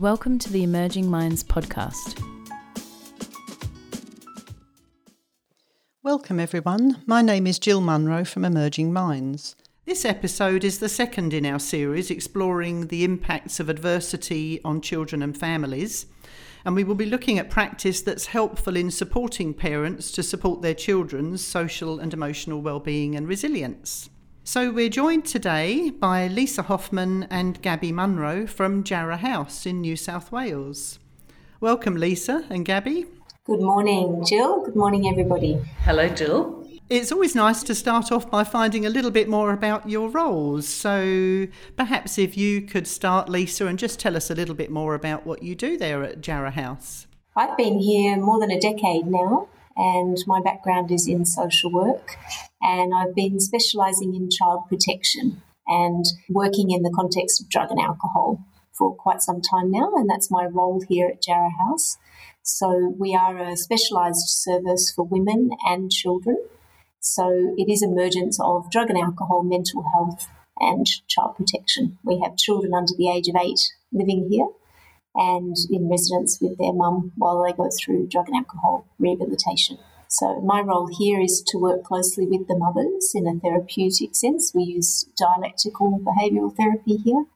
Welcome to the Emerging Minds podcast. Welcome, everyone. My name is Jill Munro from Emerging Minds. This episode is the second in our series exploring the impacts of adversity on children and families. And we will be looking at practice that's helpful in supporting parents to support their children's social and emotional well-being and resilience. So we're joined today by Lisa Hoffman and Gabby Munro from Jarrah House in New South Wales. Welcome, Lisa and Gabby. Good morning, Jill. Good morning, everybody. Hello, Jill. It's always nice to start off by finding a little bit more about your roles. So perhaps if you could start, Lisa, and just tell us a little bit more about what you do there at Jarrah House. I've been here more than a decade now, and my background is in social work and I've been specialising in child protection and working in the context of drug and alcohol for quite some time now, and that's my role here at Jarrah House. So we are a specialised service for women and children. So it is emergence of drug and alcohol, mental health, and child protection. We have children under the age of eight living here and in residence with their mum while they go through drug and alcohol rehabilitation. So, my role here is to work closely with the mothers in a therapeutic sense. We use dialectical behavioural therapy here,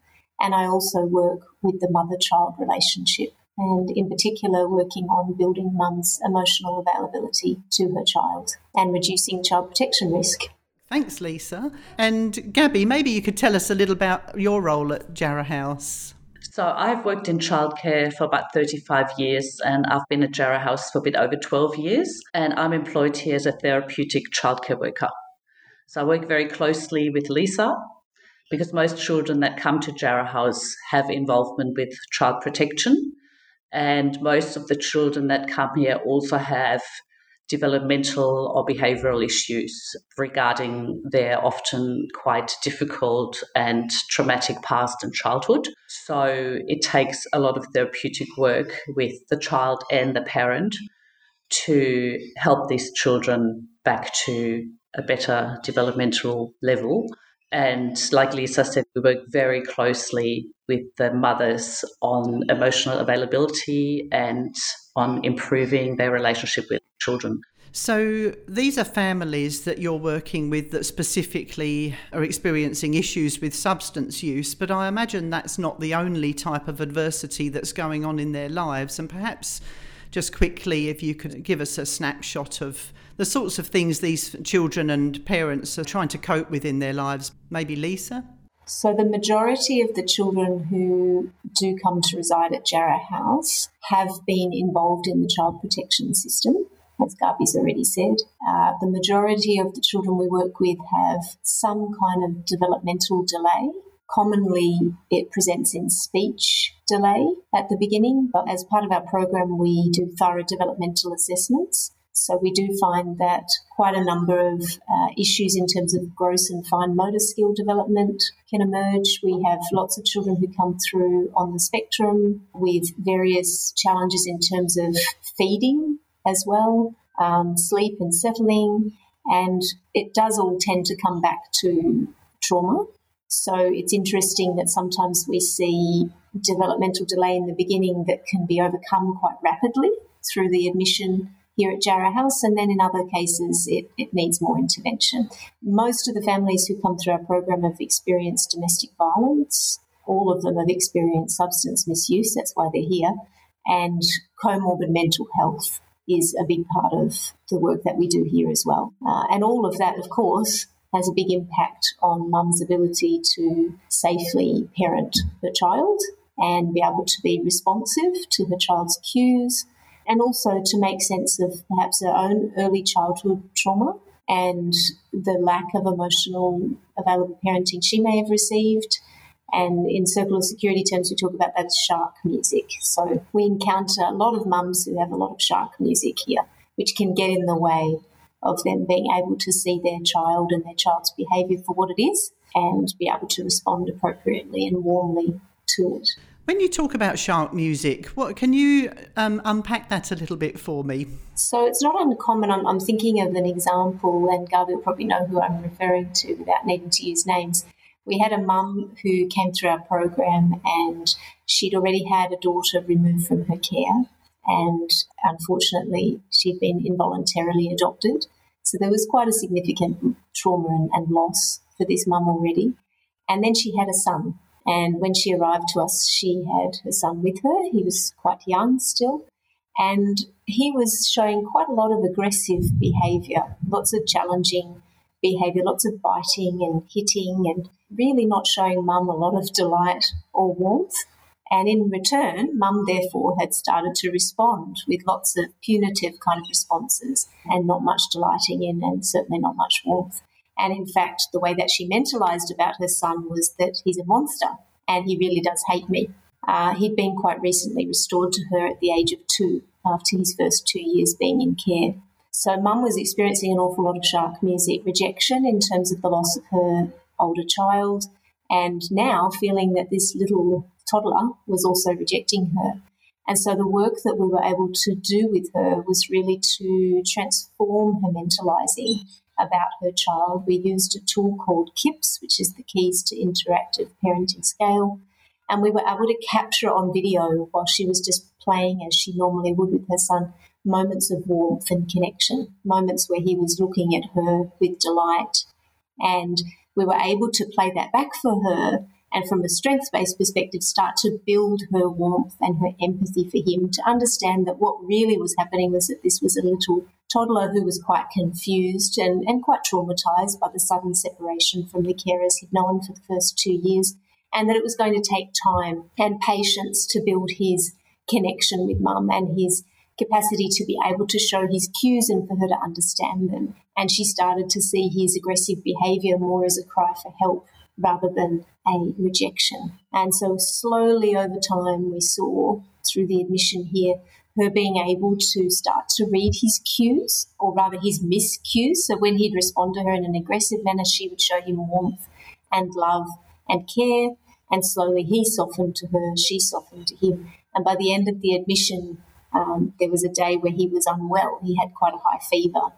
and I also work with the mother child relationship, and in particular, working on building mum's emotional availability to her child and reducing child protection risk. Thanks, Lisa. And Gabby, maybe you could tell us a little about your role at Jarrah House. So I've worked in childcare for about 35 years and I've been at Jarrah House for a bit over 12 years and I'm employed here as a therapeutic childcare worker. So I work very closely with Lisa because most children that come to Jarrah House have involvement with child protection and most of the children that come here also have developmental or behavioral issues regarding their often quite difficult and traumatic past and childhood. So it takes a lot of therapeutic work with the child and the parent to help these children back to a better developmental level. And like Lisa said, we work very closely with the mothers on emotional availability and on improving their relationship with children. So, these are families that you're working with that specifically are experiencing issues with substance use, but I imagine that's not the only type of adversity that's going on in their lives. And perhaps just quickly, if you could give us a snapshot of the sorts of things these children and parents are trying to cope with in their lives. Maybe Lisa? So, the majority of the children who do come to reside at Jarrah House have been involved in the child protection system, as Gabby's already said. Uh, the majority of the children we work with have some kind of developmental delay. Commonly, it presents in speech delay at the beginning, but as part of our program, we do thorough developmental assessments so we do find that quite a number of uh, issues in terms of gross and fine motor skill development can emerge. We have lots of children who come through on the spectrum with various challenges in terms of feeding as well, um, sleep and settling, and it does all tend to come back to trauma. So it's interesting that sometimes we see developmental delay in the beginning that can be overcome quite rapidly through the admission here at Jarrah House, and then in other cases, it, it needs more intervention. Most of the families who come through our program have experienced domestic violence. All of them have experienced substance misuse, that's why they're here, and comorbid mental health is a big part of the work that we do here as well. Uh, and all of that, of course, has a big impact on mum's ability to safely parent her child and be able to be responsive to her child's cues and also to make sense of perhaps her own early childhood trauma and the lack of emotional available parenting she may have received. And in circle of security terms, we talk about that as shark music. So we encounter a lot of mums who have a lot of shark music here, which can get in the way of them being able to see their child and their child's behaviour for what it is and be able to respond appropriately and warmly to it. When you talk about shark music, what can you um, unpack that a little bit for me? So it's not uncommon. I'm, I'm thinking of an example, and Gabi will probably know who I'm referring to without needing to use names. We had a mum who came through our program and she'd already had a daughter removed from her care. And unfortunately, she'd been involuntarily adopted. So there was quite a significant trauma and, loss for this mum already. And then she had a son. And when she arrived to us, she had her son with her. He was quite young still. And he was showing quite a lot of aggressive behaviour, lots of challenging behaviour, lots of biting and hitting, and really not showing mum a lot of delight or warmth. And in return, mum therefore had started to respond with lots of punitive kind of responses and not much delighting in, and certainly not much warmth. And in fact, the way that she mentalized about her son was that he's a monster and he really does hate me. Uh, he'd been quite recently restored to her at the age of two after his first two years being in care. So, mum was experiencing an awful lot of shark music rejection in terms of the loss of her older child, and now feeling that this little toddler was also rejecting her. And so, the work that we were able to do with her was really to transform her mentalizing about her child. We used a tool called KIPS, which is the Keys to Interactive Parenting Scale. And we were able to capture on video while she was just playing as she normally would with her son moments of warmth and connection, moments where he was looking at her with delight. And we were able to play that back for her and from a strengths based perspective, start to build her warmth and her empathy for him to understand that what really was happening was that this was a little toddler who was quite confused and, and quite traumatized by the sudden separation from the carers he'd known for the first two years, and that it was going to take time and patience to build his connection with mum and his capacity to be able to show his cues and for her to understand them. And she started to see his aggressive behavior more as a cry for help rather than a rejection. And so, slowly over time, we saw through the admission here her being able to start to read his cues, or rather his miscues. So, when he'd respond to her in an aggressive manner, she would show him warmth and love and care. And slowly he softened to her, she softened to him. And by the end of the admission, um, there was a day where he was unwell. He had quite a high fever.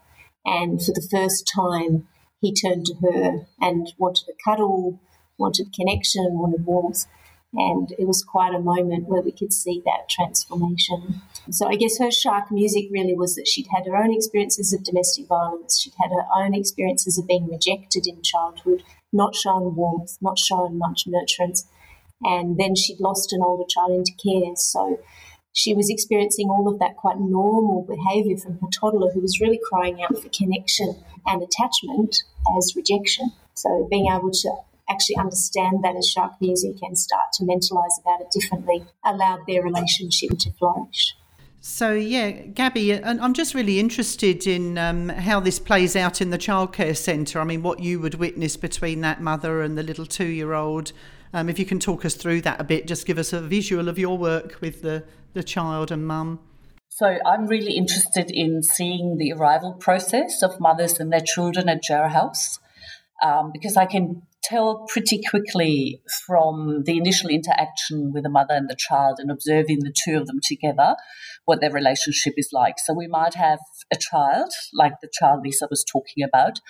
And for the first time, he turned to her and wanted a cuddle, wanted connection, wanted warmth. And it was quite a moment where we could see that transformation. So I guess her shark music really was that she'd had her own experiences of domestic violence, she'd had her own experiences of being rejected in childhood, not shown warmth, not shown much nurturance. And then she'd lost an older child into care. So she was experiencing all of that quite normal behavior from her toddler who was really crying out for connection and attachment as rejection. So being able to actually understand that as shark music and start to mentalize about it differently allowed their relationship to flourish. So yeah, Gabby, I'm just really interested in um, how this plays out in the childcare centre. I mean, what you would witness between that mother and the little two-year-old. Um, if you can talk us through that a bit, just give us a visual of your work with the the child and mum. So I'm really interested in seeing the arrival process of mothers and their children at Jarrah House um, because I can tell pretty quickly from the initial interaction with the mother and the child and observing the two of them together what their relationship is like. So we might have a child, like the child Lisa was talking about,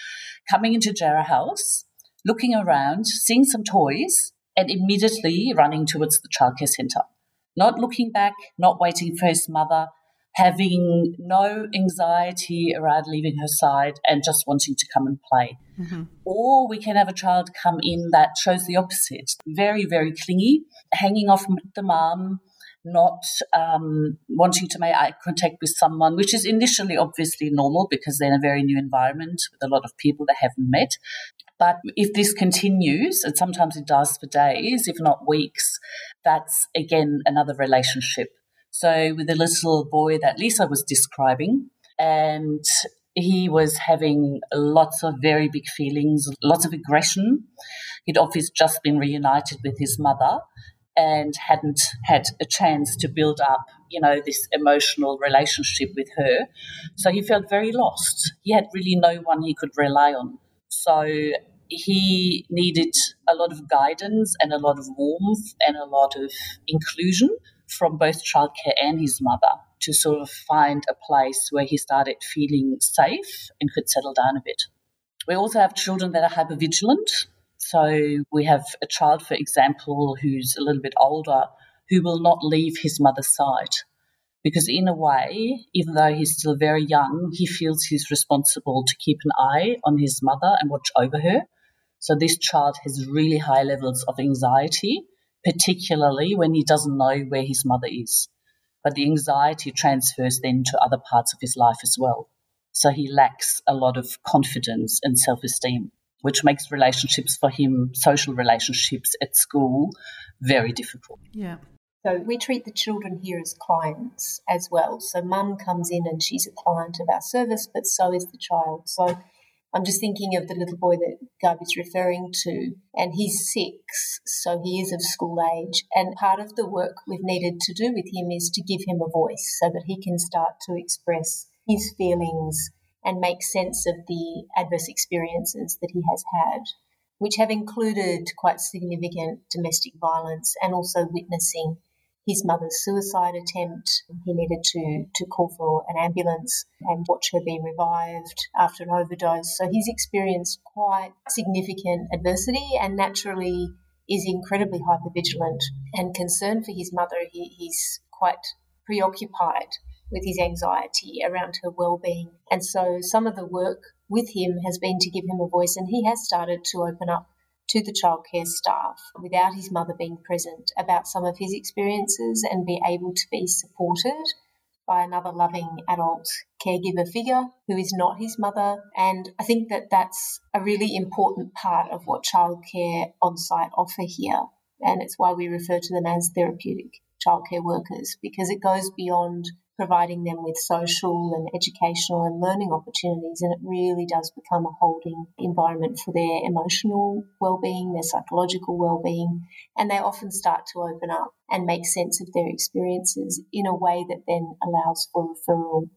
coming into Jarrah House, looking around, seeing some toys, and immediately running towards the childcare centre not looking back, not waiting for his mother, having no anxiety around leaving her side and just wanting to come and play. Mm-hmm. Or we can have a child come in that shows the opposite very, very clingy, hanging off the mum, not um, wanting to make eye contact with someone, which is initially obviously normal because they're in a very new environment with a lot of people they haven't met. But if this continues, and sometimes it does for days, if not weeks, that's again another relationship. So, with the little boy that Lisa was describing, and he was having lots of very big feelings, lots of aggression. He'd obviously just been reunited with his mother and hadn't had a chance to build up, you know, this emotional relationship with her. So he felt very lost. He had really no one he could rely on. So he needed a lot of guidance and a lot of warmth and a lot of inclusion from both childcare and his mother to sort of find a place where he started feeling safe and could settle down a bit. We also have children that are hypervigilant. So we have a child, for example, who's a little bit older, who will not leave his mother's side. Because, in a way, even though he's still very young, he feels he's responsible to keep an eye on his mother and watch over her. So, this child has really high levels of anxiety, particularly when he doesn't know where his mother is. But the anxiety transfers then to other parts of his life as well. So, he lacks a lot of confidence and self esteem which makes relationships for him, social relationships at school, very difficult. Yeah. So we treat the children here as clients as well. So mum comes in and she's a client of our service, but so is the child. So I'm just thinking of the little boy that Gabi's referring to, and he's six, so he is of school age. And part of the work we've needed to do with him is to give him a voice so that he can start to express his feelings and make sense of the adverse experiences that he has had, which have included quite significant domestic violence and also witnessing his mother's suicide attempt. He needed to, to call for an ambulance and watch her be revived after an overdose. So he's experienced quite significant adversity and naturally is incredibly hypervigilant and concerned for his mother. He, he's quite preoccupied with his anxiety around her well-being. And so some of the work with him has been to give him a voice and he has started to open up to the childcare staff without his mother being present about some of his experiences and be able to be supported by another loving adult caregiver figure who is not his mother. And I think that that's a really important part of what childcare on site offer here. And it's why we refer to them as therapeutic childcare workers because it goes beyond providing them with social and educational and learning opportunities. And it really does become a holding environment for their emotional well-being, their psychological well-being. And they often start to open up and make sense of their experiences in a way that then allows for referral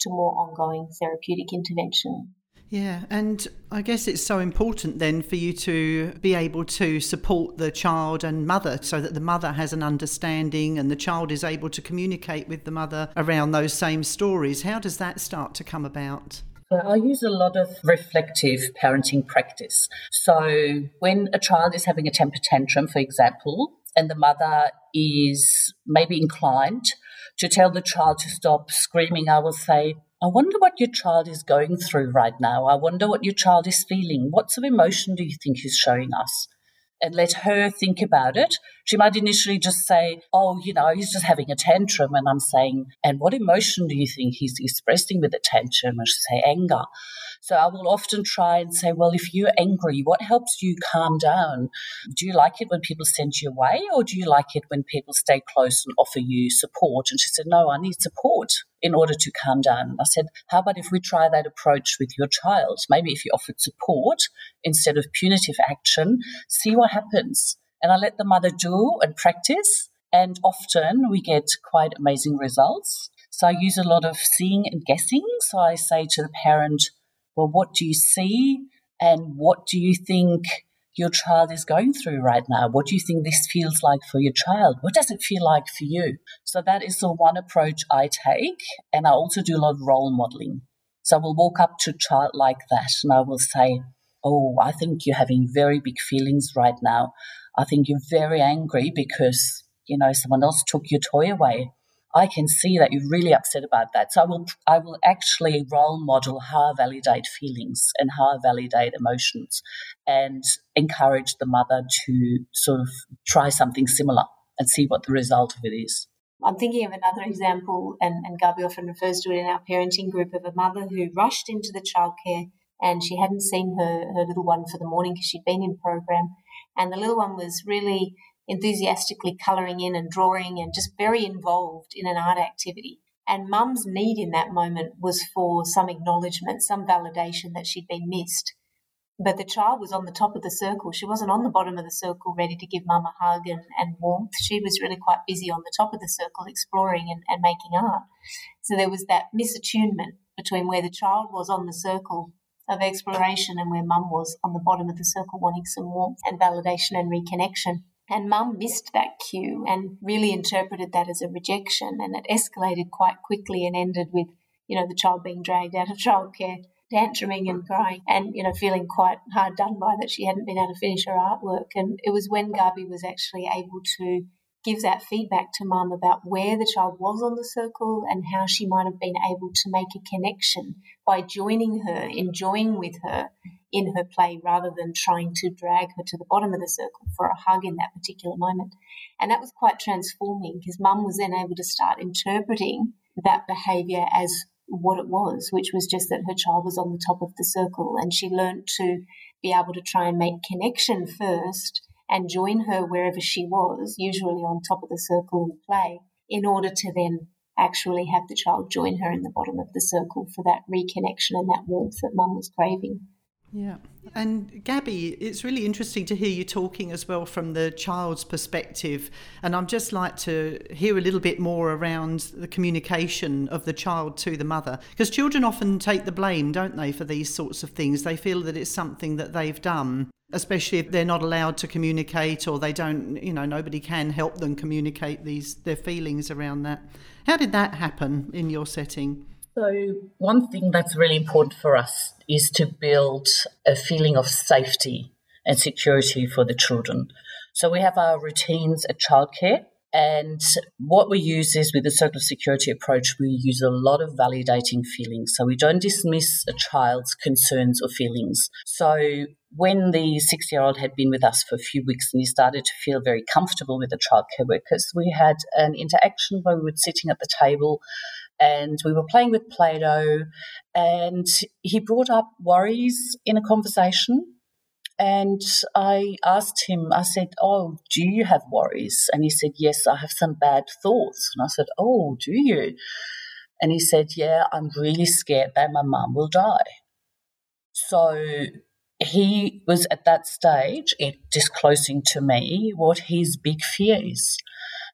to more ongoing therapeutic intervention. Yeah, and I guess it's so important then for you to be able to support the child and mother so that the mother has an understanding and the child is able to communicate with the mother around those same stories. How does that start to come about? I use a lot of reflective parenting practice. So, when a child is having a temper tantrum, for example, and the mother is maybe inclined to tell the child to stop screaming, I will say, I wonder what your child is going through right now. I wonder what your child is feeling. What sort of emotion do you think he's showing us? And let her think about it. She might initially just say, Oh, you know, he's just having a tantrum. And I'm saying, And what emotion do you think he's expressing with the tantrum? And she say, Anger. So I will often try and say, well, if you're angry, what helps you calm down? Do you like it when people send you away, or do you like it when people stay close and offer you support? And she said, no, I need support in order to calm down. I said, how about if we try that approach with your child? Maybe if you offered support instead of punitive action, see what happens. And I let the mother do and practice. And often we get quite amazing results. So I use a lot of seeing and guessing. So I say to the parent, well, what do you see and what do you think your child is going through right now? What do you think this feels like for your child? What does it feel like for you? So that is the one approach I take. And I also do a lot of role modeling. So I will walk up to a child like that and I will say, Oh, I think you're having very big feelings right now. I think you're very angry because, you know, someone else took your toy away. I can see that you're really upset about that. So I will I will actually role model how I validate feelings and how I validate emotions and encourage the mother to sort of try something similar and see what the result of it is. I'm thinking of another example, and, and Gabi often refers to it in our parenting group of a mother who rushed into the childcare and she hadn't seen her, her little one for the morning because she'd been in program. And the little one was really enthusiastically colouring in and drawing and just very involved in an art activity. And mum's need in that moment was for some acknowledgement, some validation that she'd been missed. But the child was on the top of the circle. She wasn't on the bottom of the circle ready to give mum a hug and, and warmth. She was really quite busy on the top of the circle exploring and, and making art. So there was that misattunement between where the child was on the circle of exploration and where mum was on the bottom of the circle wanting some warmth and validation and reconnection. And mum missed that cue and really interpreted that as a rejection. And it escalated quite quickly and ended with, you know, the child being dragged out of childcare tantruming and crying and, you know, feeling quite hard done by that she hadn't been able to finish her artwork. And it was when Gabi was actually able to give that feedback to mum about where the child was on the circle and how she might have been able to make a connection by joining her, enjoying with her in her play rather than trying to drag her to the bottom of the circle for a hug in that particular moment. And that was quite transforming because mum was then able to start interpreting that behavior as what it was, which was just that her child was on the top of the circle and she learned to be able to try and make connection first and join her wherever she was, usually on top of the circle in play, in order to then actually have the child join her in the bottom of the circle for that reconnection and that warmth that mum was craving. Yeah. And Gabby, it's really interesting to hear you talking as well from the child's perspective. And I'd just like to hear a little bit more around the communication of the child to the mother. Because children often take the blame, don't they, for these sorts of things? They feel that it's something that they've done, especially if they're not allowed to communicate or they don't, you know, nobody can help them communicate these their feelings around that. How did that happen in your setting? So, one thing that's really important for us is to build a feeling of safety and security for the children. So, we have our routines at childcare. And what we use is with the circle of security approach, we use a lot of validating feelings. So we don't dismiss a child's concerns or feelings. So when the six year old had been with us for a few weeks and he started to feel very comfortable with the childcare workers, we had an interaction where we were sitting at the table and we were playing with Play Doh. And he brought up worries in a conversation. And I asked him, I said, Oh, do you have worries? And he said, Yes, I have some bad thoughts. And I said, Oh, do you? And he said, Yeah, I'm really scared that my mum will die. So he was at that stage disclosing to me what his big fear is.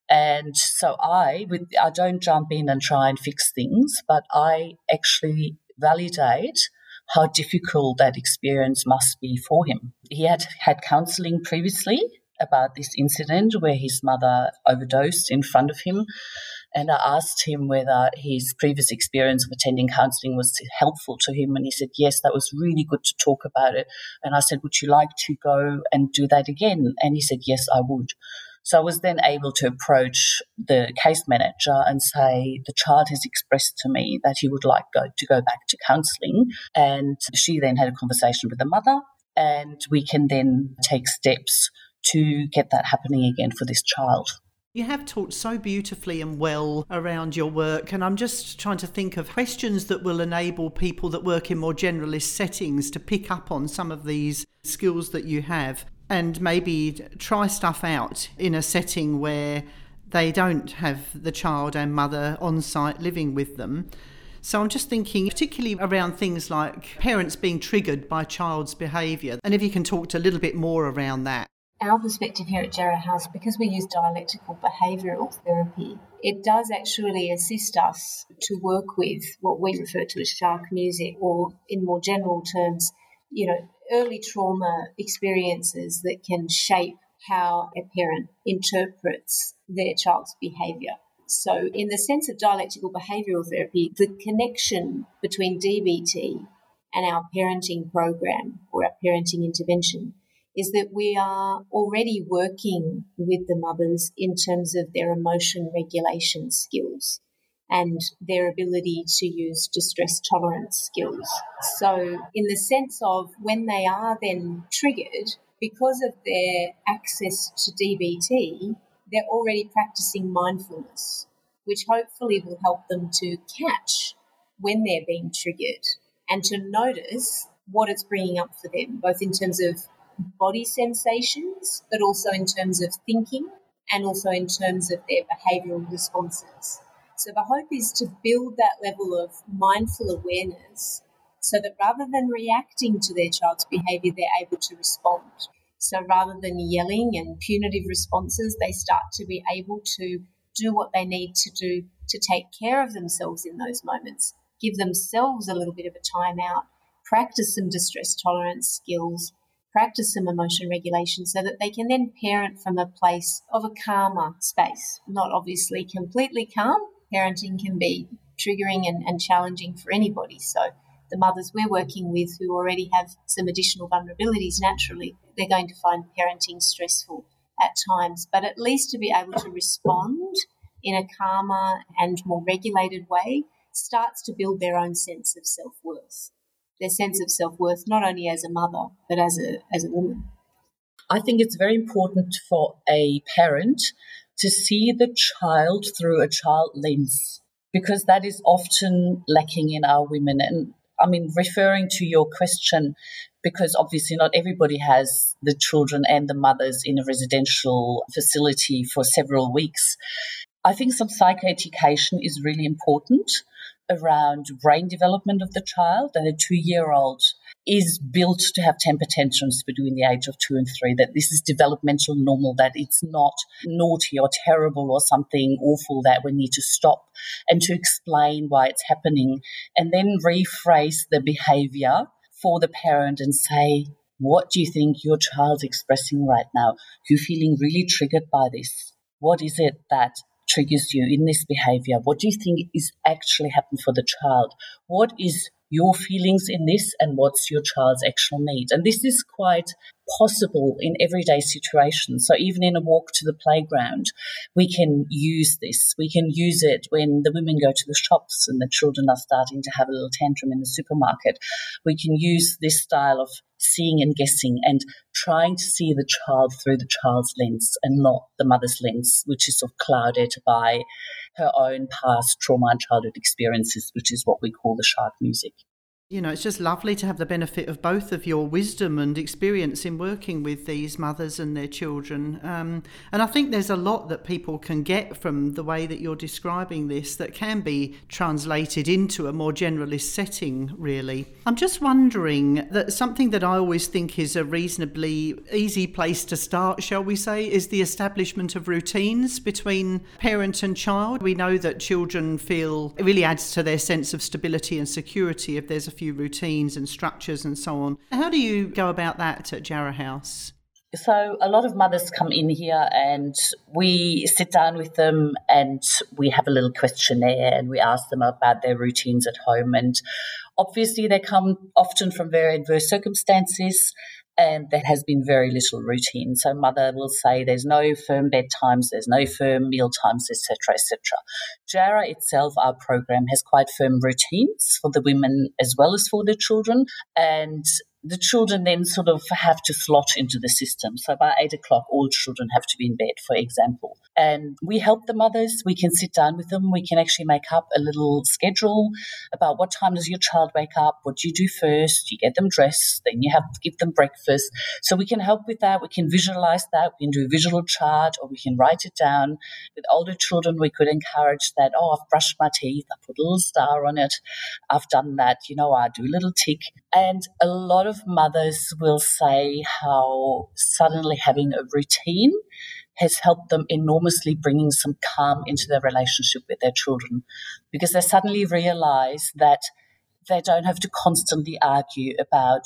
And so I, with, I don't jump in and try and fix things, but I actually validate how difficult that experience must be for him. He had had counseling previously about this incident where his mother overdosed in front of him. And I asked him whether his previous experience of attending counseling was helpful to him. And he said, yes, that was really good to talk about it. And I said, would you like to go and do that again? And he said, yes, I would. So I was then able to approach the case manager and say, the child has expressed to me that he would like go, to go back to counselling. And she then had a conversation with the mother, and we can then take steps to get that happening again for this child. You have talked so beautifully and well around your work, and I'm just trying to think of questions that will enable people that work in more generalist settings to pick up on some of these skills that you have and maybe try stuff out in a setting where they don't have the child and mother on site living with them. So I'm just thinking, particularly around things like parents being triggered by child's behaviour, and if you can talk to a little bit more around that. Our perspective here at Jarrah House, because we use dialectical behavioural therapy, it does actually assist us to work with what we refer to as shark music, or in more general terms, you know, early trauma experiences that can shape how a parent interprets their child's behavior. So, in the sense of dialectical behavioral therapy, the connection between DBT and our parenting program or our parenting intervention is that we are already working with the mothers in terms of their emotion regulation skills and their ability to use distress tolerance skills. So, in the sense of when they are then triggered, because of their access to DBT, they're already practicing mindfulness, which hopefully will help them to catch when they're being triggered and to notice what it's bringing up for them, both in terms of body sensations, but also in terms of thinking and also in terms of their behavioral responses. So the hope is to build that level of mindful awareness so that rather than reacting to their child's behavior, they're able to respond. So rather than yelling and punitive responses, they start to be able to do what they need to do to take care of themselves in those moments, give themselves a little bit of a time out, practice some distress tolerance skills, practice some emotion regulation so that they can then parent from a place of a calmer space. Not obviously completely calm, parenting can be triggering and, and challenging for anybody. So the mothers we're working with who already have some additional vulnerabilities naturally, they're going to find parenting stressful at times. But at least to be able to respond in a calmer and more regulated way starts to build their own sense of self worth. Their sense of self worth, not only as a mother, but as a, as a woman. I think it's very important for a parent to see the child through a child lens because that is often lacking in our women. And I mean, referring to your question, because obviously not everybody has the children and the mothers in a residential facility for several weeks. I think some psychoeducation is really important around brain development of the child and a two year old is built to have temper tantrums between the age of two and three, that this is developmental normal, that it's not naughty or terrible or something awful that we need to stop, and to explain why it's happening, and then rephrase the behavior for the parent and say, What do you think your child's expressing right now? You're feeling really triggered by this. What is it that triggers you in this behavior? What do you think is actually happening for the child? What is your feelings in this and what's your child's actual need. And this is quite possible in everyday situations. So even in a walk to the playground, we can use this. We can use it when the women go to the shops and the children are starting to have a little tantrum in the supermarket. We can use this style of seeing and guessing and trying to see the child through the child's lens and not the mother's lens, which is sort of clouded by her own past trauma and childhood experiences, which is what we call the shark music you know, it's just lovely to have the benefit of both of your wisdom and experience in working with these mothers and their children. Um, and I think there's a lot that people can get from the way that you're describing this that can be translated into a more generalist setting, really. I'm just wondering that something that I always think is a reasonably easy place to start, shall we say, is the establishment of routines between parent and child. We know that children feel it really adds to their sense of stability and security if there's a few routines and structures and so on. How do you go about that at Jarrah House? So, a lot of mothers come in here and we sit down with them and we have a little questionnaire and we ask them about their routines at home. And obviously, they come often from very adverse circumstances and there has been very little routine. So mother will say there's no firm bedtimes, there's no firm meal times, etc., etc. Jarrah itself, our program has quite firm routines for the women as well as for the children, and the children then sort of have to slot into the system. So by eight o'clock, all children have to be in bed, for example. And we help the mothers. We can sit down with them. We can actually make up a little schedule about what time does your child wake up? What do you do first? You get them dressed, then you have to give them breakfast. So we can help with that. We can visualize that. We can do a visual chart or we can write it down. With older children, we could encourage that, oh, I've brushed my teeth. I put a little star on it. I've done that. You know, I do a little tick. And a lot of of mothers will say how suddenly having a routine has helped them enormously bringing some calm into their relationship with their children. Because they suddenly realize that they don't have to constantly argue about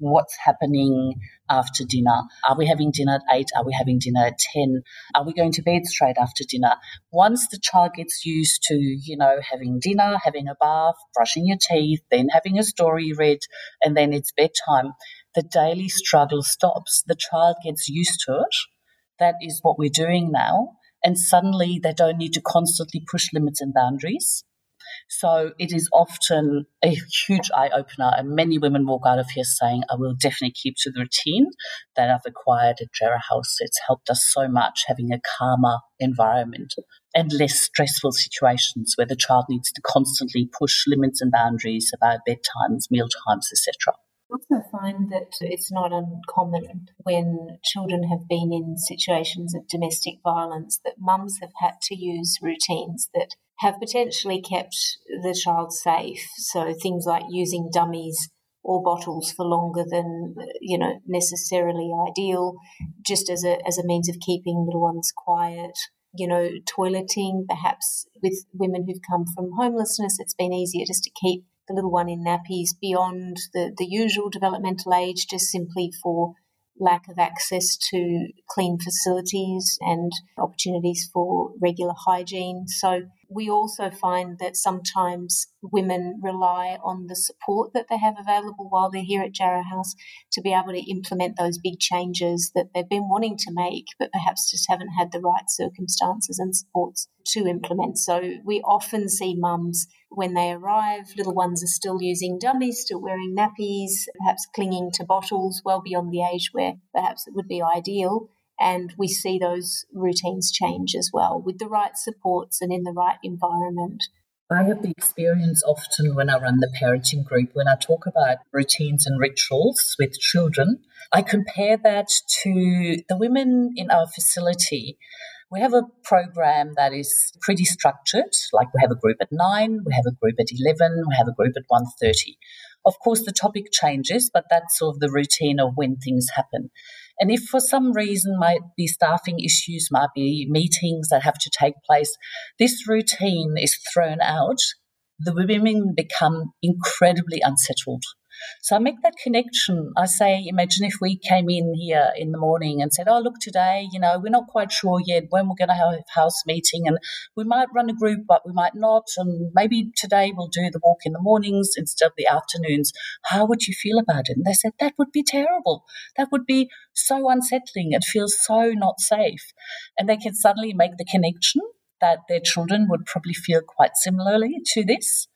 what's happening after dinner. Are we having dinner at 8? Are we having dinner at 10? Are we going to bed straight after dinner? Once the child gets used to, you know, having dinner, having a bath, brushing your teeth, then having a story read, and then it's bedtime, the daily struggle stops. The child gets used to it. That is what we're doing now. And suddenly they don't need to constantly push limits and boundaries. So it is often a huge eye opener, and many women walk out of here saying, I will definitely keep to the routine that I've acquired at Jarrah House. It's helped us so much having a calmer environment and less stressful situations where the child needs to constantly push limits and boundaries about bedtimes, meal times, etc. Also find that it's not uncommon when children have been in situations of domestic violence that mums have had to use routines that have potentially kept the child safe. So things like using dummies or bottles for longer than you know necessarily ideal, just as a as a means of keeping little ones quiet. You know, toileting perhaps with women who've come from homelessness, it's been easier just to keep the little one in nappies beyond the, the usual developmental age, just simply for lack of access to clean facilities and opportunities for regular hygiene. So we also find that sometimes women rely on the support that they have available while they're here at Jarrah House to be able to implement those big changes that they've been wanting to make, but perhaps just haven't had the right circumstances and supports to implement. So we often see mums when they arrive, little ones are still using dummies, still wearing nappies, perhaps clinging to bottles well beyond the age where perhaps it would be ideal and we see those routines change as well with the right supports and in the right environment. I have the experience often when I run the parenting group, when I talk about routines and rituals with children, I compare that to the women in our facility. We have a program that is pretty structured, like we have a group at 9, we have a group at 11, we have a group at 1.30. Of course, the topic changes, but that's sort of the routine of when things happen. And if for some reason might be staffing issues, might be meetings that have to take place, this routine is thrown out, the women become incredibly unsettled. So I make that connection. I say, imagine if we came in here in the morning and said, oh, look, today, you know, we're not quite sure yet when we're going to have a house meeting and we might run a group, but we might not. And maybe today we'll do the walk in the mornings instead of the afternoons. How would you feel about it? And they said, that would be terrible. That would be so unsettling. It feels so not safe. And they can suddenly make the connection that their children would probably feel quite similarly to this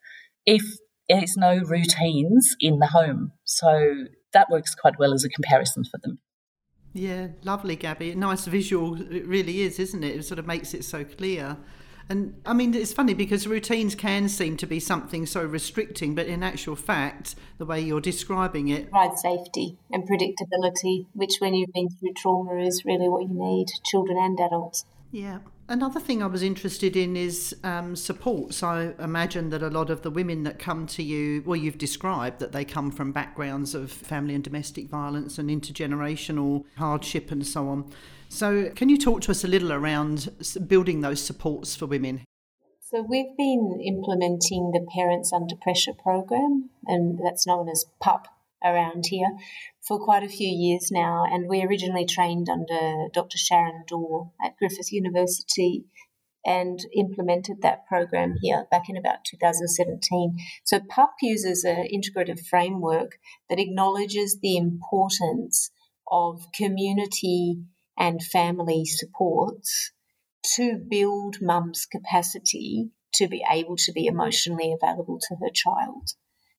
if there's no routines in the home. So that works quite well as a comparison for them. Yeah, lovely, Gabby. Nice visual, it really is, isn't it? It sort of makes it so clear. And I mean, it's funny because routines can seem to be something so restricting, but in actual fact, the way you're describing it provides safety and predictability, which, when you've been through trauma, is really what you need, children and adults. Yeah. Another thing I was interested in is um, I imagine that a lot of the women that come to you, well, you've described that they come from backgrounds of family and domestic violence and intergenerational hardship and so on. So, can you talk to us a little around building those supports for women? So, we've been implementing the Parents Under Pressure program, and that's known as PUP around here for quite a few years now. And we originally trained under Dr. Sharon Dawe at Griffith University and implemented that program here back in about 2017. So PUP uses an integrative framework that acknowledges the importance of community and family supports to build mum's capacity to be able to be emotionally available to her child.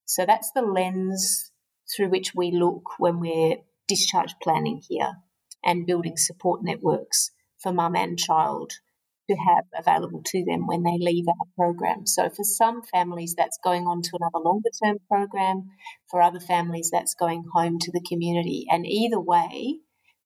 So that's the lens through which we look when we're discharge planning here and building support networks for mum and child to have available to them when they leave our program. So, for some families, that's going on to another longer term program. For other families, that's going home to the community. And either way,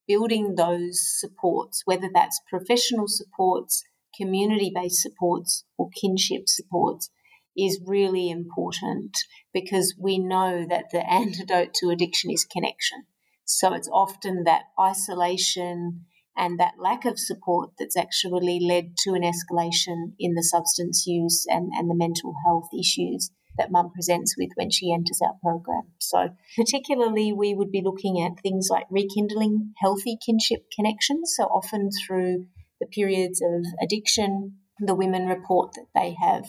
building those supports, whether that's professional supports, community based supports, or kinship supports, is really important because we know that the antidote to addiction is connection. So it's often that isolation and that lack of support that's actually led to an escalation in the substance use and, and the mental health issues that mum presents with when she enters our program. So, particularly, we would be looking at things like rekindling healthy kinship connections. So, often through the periods of addiction, the women report that they have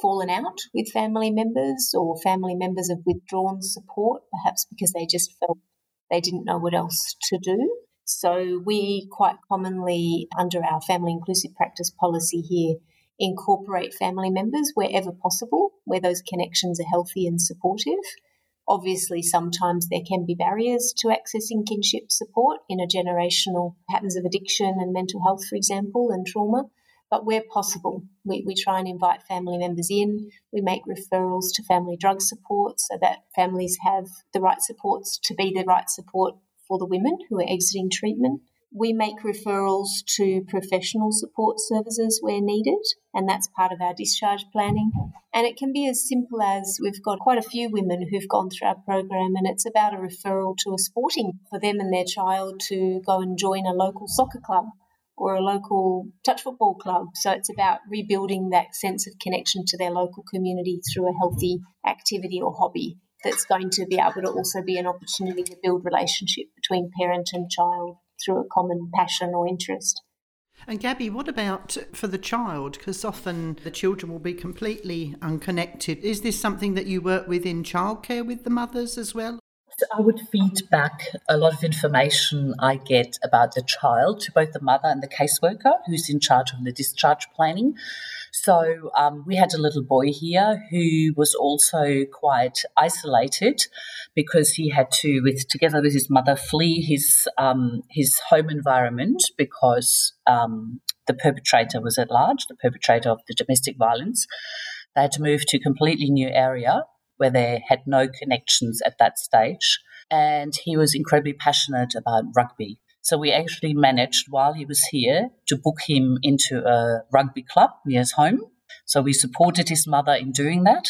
fallen out with family members or family members have withdrawn support, perhaps because they just felt they didn't know what else to do. So, we quite commonly, under our family inclusive practice policy here, incorporate family members wherever possible, where those connections are healthy and supportive. Obviously, sometimes there can be barriers to accessing kinship support in a generational patterns of addiction and mental health, for example, and trauma. But where possible, we, we try and invite family members in. We make referrals to family drug support so that families have the right supports to be the right support for the women who are exiting treatment. We make referrals to professional support services where needed, and that's part of our discharge planning. And it can be as simple as we've got quite a few women who've gone through our program, and it's about a referral to a sporting for them and their child to go and join a local soccer club or a local touch football club. So it's about rebuilding that sense of connection to their local community through a healthy activity or hobby that's going to be able to also be an opportunity to build relationship between parent and child through a common passion or interest. And Gabby, what about for the child? Because often the children will be completely unconnected. Is this something that you work with in childcare with the mothers as well? I would feed back a lot of information I get about the child to both the mother and the caseworker who's in charge of the discharge planning. So um, we had a little boy here who was also quite isolated because he had to, with together with his mother, flee his um, his home environment because um, the perpetrator was at large, the perpetrator of the domestic violence. They had to move to a completely new area where they had no connections at that stage. And he was incredibly passionate about rugby. So we actually managed while he was here to book him into a rugby club near his home. So we supported his mother in doing that.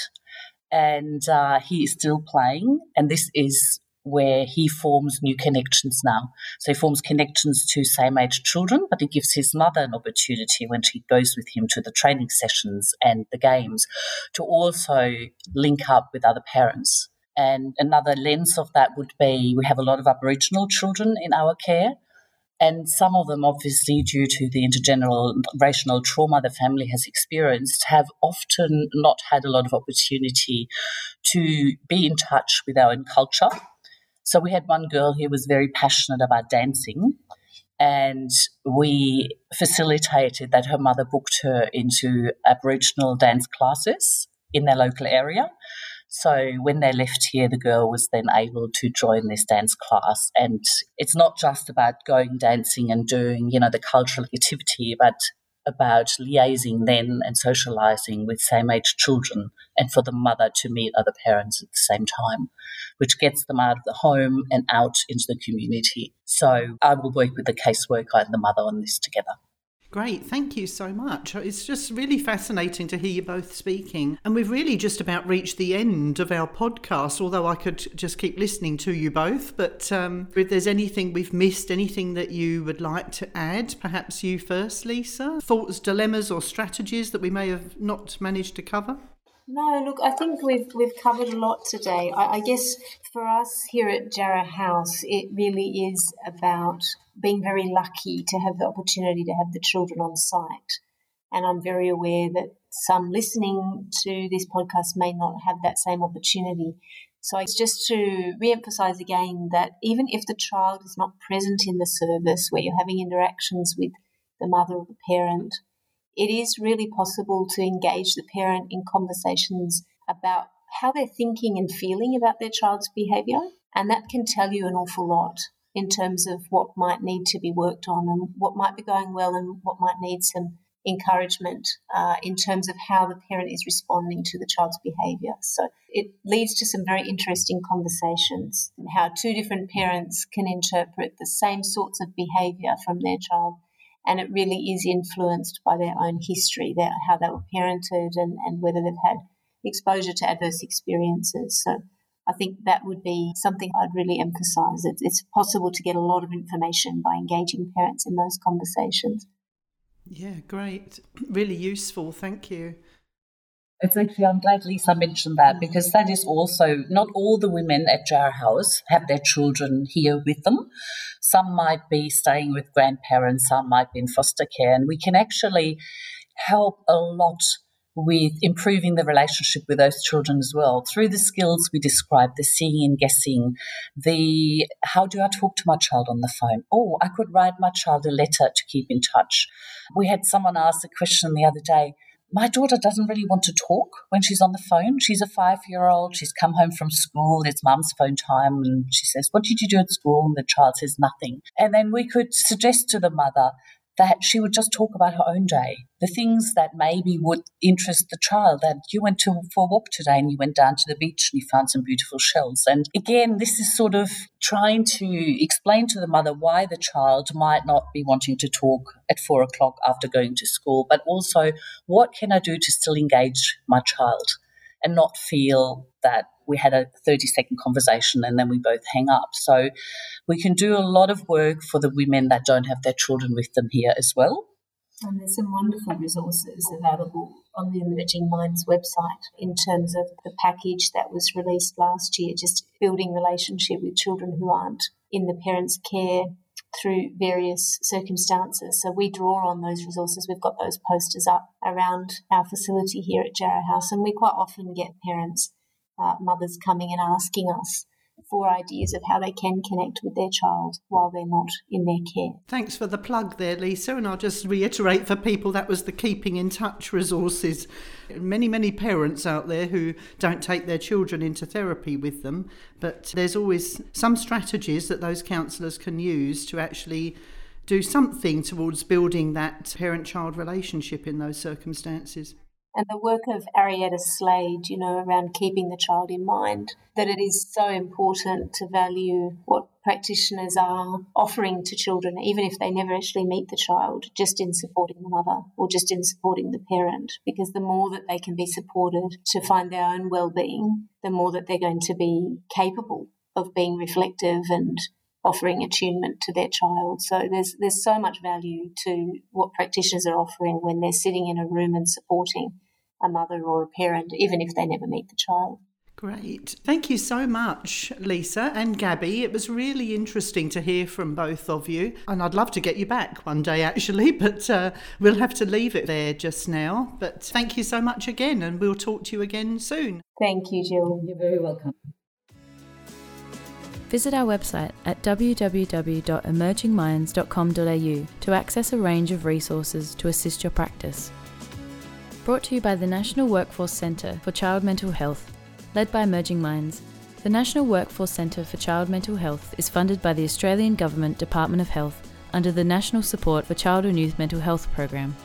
And uh, he is still playing. And this is where he forms new connections now. So he forms connections to same age children, but he gives his mother an opportunity when she goes with him to the training sessions and the games to also link up with other parents. And another lens of that would be we have a lot of Aboriginal children in our care. And some of them, obviously, due to the intergenerational trauma the family has experienced, have often not had a lot of opportunity to be in touch with our own culture. So we had one girl who was very passionate about dancing, and we facilitated that her mother booked her into Aboriginal dance classes in their local area. So when they left here, the girl was then able to join this dance class. And it's not just about going dancing and doing, you know, the cultural activity, but about liaising then and socializing with same age children and for the mother to meet other parents at the same time, which gets them out of the home and out into the community. So I will work with the caseworker and the mother on this together. Great, thank you so much. It's just really fascinating to hear you both speaking. And we've really just about reached the end of our podcast, although I could just keep listening to you both. But um, if there's anything we've missed, anything that you would like to add, perhaps you first, Lisa? Thoughts, dilemmas, or strategies that we may have not managed to cover? No, look, I think we've we've covered a lot today. I, I, guess for us here at Jarrah House, it really is about being very lucky to have the opportunity to have the children on site. And I'm very aware that some listening to this podcast may not have that same opportunity. So it's just to re-emphasize again that even if the child is not present in the service where you're having interactions with the mother or the parent, it is really possible to engage the parent in conversations about how they're thinking and feeling about their child's behavior. And that can tell you an awful lot in terms of what might need to be worked on and what might be going well and what might need some encouragement uh, in terms of how the parent is responding to the child's behavior. So it leads to some very interesting conversations and how two different parents can interpret the same sorts of behavior from their child and it really is influenced by their own history, their, how they were parented, and, and whether they've had exposure to adverse experiences. So I think that would be something I'd really emphasize. It's, it's possible to get a lot of information by engaging parents in those conversations. Yeah, great. Really useful. Thank you. It's actually, I'm glad Lisa mentioned that because that is also not all the women at Jarrah House have their children here with them. Some might be staying with grandparents, some might be in foster care, and we can actually help a lot with improving the relationship with those children as well. Through the skills we described the seeing and guessing the how do i talk to my child on the phone? Oh i could write my child a letter to keep in touch. We had someone ask a question the other day my daughter doesn't really want to talk when she's on the phone. She's a five year old. She's come home from school. It's mum's phone time. And she says, What did you do at school? And the child says, Nothing. And then we could suggest to the mother, that she would just talk about her own day, the things that maybe would interest the child. That you went to for a walk today and you went down to the beach and you found some beautiful shells. And again, this is sort of trying to explain to the mother why the child might not be wanting to talk at four o'clock after going to school, but also what can I do to still engage my child and not feel that we had a 30 second conversation and then we both hang up. So we can do a lot of work for the women that don't have their children with them here as well. And there's some wonderful resources available on the Emerging Minds website in terms of the package that was released last year, just building relationship with children who aren't in the parents' care through various circumstances. So we draw on those resources. We've got those posters up around our facility here at Jarrah House, and we quite often get parents, uh, mothers coming and asking us for ideas of how they can connect with their child while they're not in their care. Thanks for the plug there, Lisa. And I'll just reiterate for people that was the Keeping in Touch resources. Many, many parents out there who don't take their children into therapy with them, but there's always some strategies that those counsellors can use to actually do something towards building that parent child relationship in those circumstances and the work of Arietta Slade, you know, around keeping the child in mind, that it is so important to value what practitioners are offering to children, even if they never actually meet the child, just in supporting the mother or just in supporting the parent. Because the more that they can be supported to find their own well being, the more that they're going to be capable of being reflective and offering attunement to their child. So there's there's so much value to what practitioners are offering when they're sitting in a room and supporting a mother or a parent, even if they never meet the child. Great. Thank you so much, Lisa and Gabby. It was really interesting to hear from both of you. And I'd love to get you back one day, actually, but uh, we'll have to leave it there just now. But thank you so much again, and we'll talk to you again soon. Thank you, Jill. You're very welcome. Visit our website at www.emergingminds.com.au to access a range of resources to assist your practice. Brought to you by the National Workforce Centre for Child Mental Health, led by Emerging Minds. The National Workforce Centre for Child Mental Health is funded by the Australian Government Department of Health under the National Support for Child and Youth Mental Health Program.